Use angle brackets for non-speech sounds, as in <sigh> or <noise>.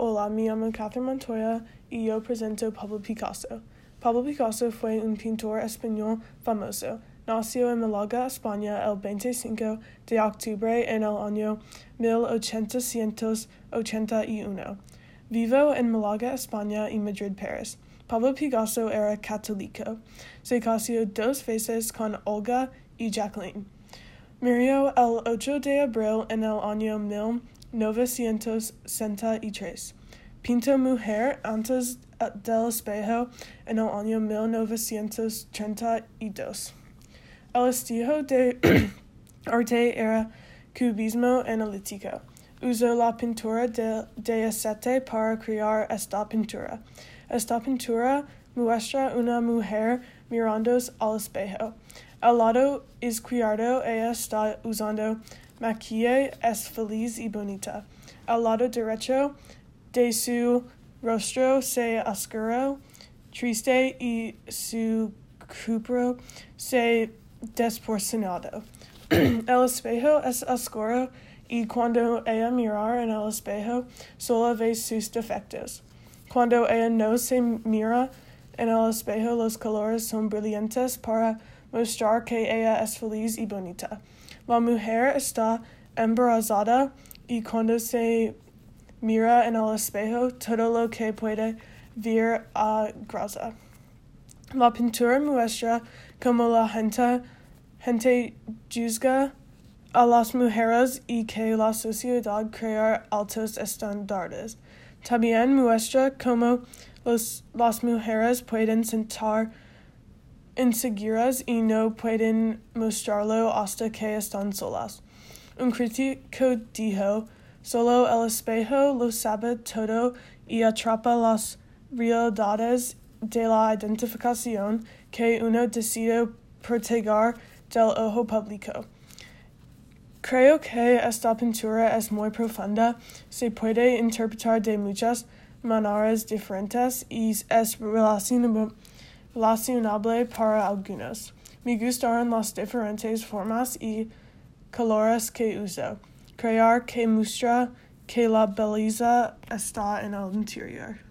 Hola, me llamo Catherine Montoya y yo presento Pablo Picasso. Pablo Picasso fue un pintor español famoso. Nació en Málaga, España, el 25 de octubre en el año 1881. Vivo en Málaga, España y Madrid, Paris. Pablo Picasso era católico. Se casó dos veces con Olga y Jacqueline. Murió el 8 de abril en el año 1963. Pintó Mujer antes del espejo en el año 1932. El estilo de <clears throat> arte era cubismo analítico. Usó la pintura de, de aceite para crear esta pintura. Esta pintura muestra una mujer mirando al espejo. Al lado izquierdo ella está usando maquillaje, es feliz y bonita. Al lado derecho de su rostro se oscuro, triste y su cuerpo se desporcionado. <clears throat> el espejo es oscuro y cuando ella mira en el espejo solo ve sus defectos. Cuando ella no se mira en el espejo los colores son brillantes para mostrar que ella es feliz y bonita. La mujer está embarazada y cuando se mira en el espejo todo lo que puede ver a grasa. La pintura muestra cómo la gente, gente juzga a las mujeres y que la sociedad crea altos estándares. También muestra cómo los, las mujeres pueden sentar inseguras y no pueden mostrarlo hasta que están solas. Un crítico dijo, solo el espejo lo sabe todo y atrapa las realidades de la identificación que uno decide proteger del ojo público. Creo que esta pintura es muy profunda, se puede interpretar de muchas maneras diferentes y es relacionable para algunos. Me gustaron las diferentes formas y colores que uso. Crear que muestra que la belleza está en el interior.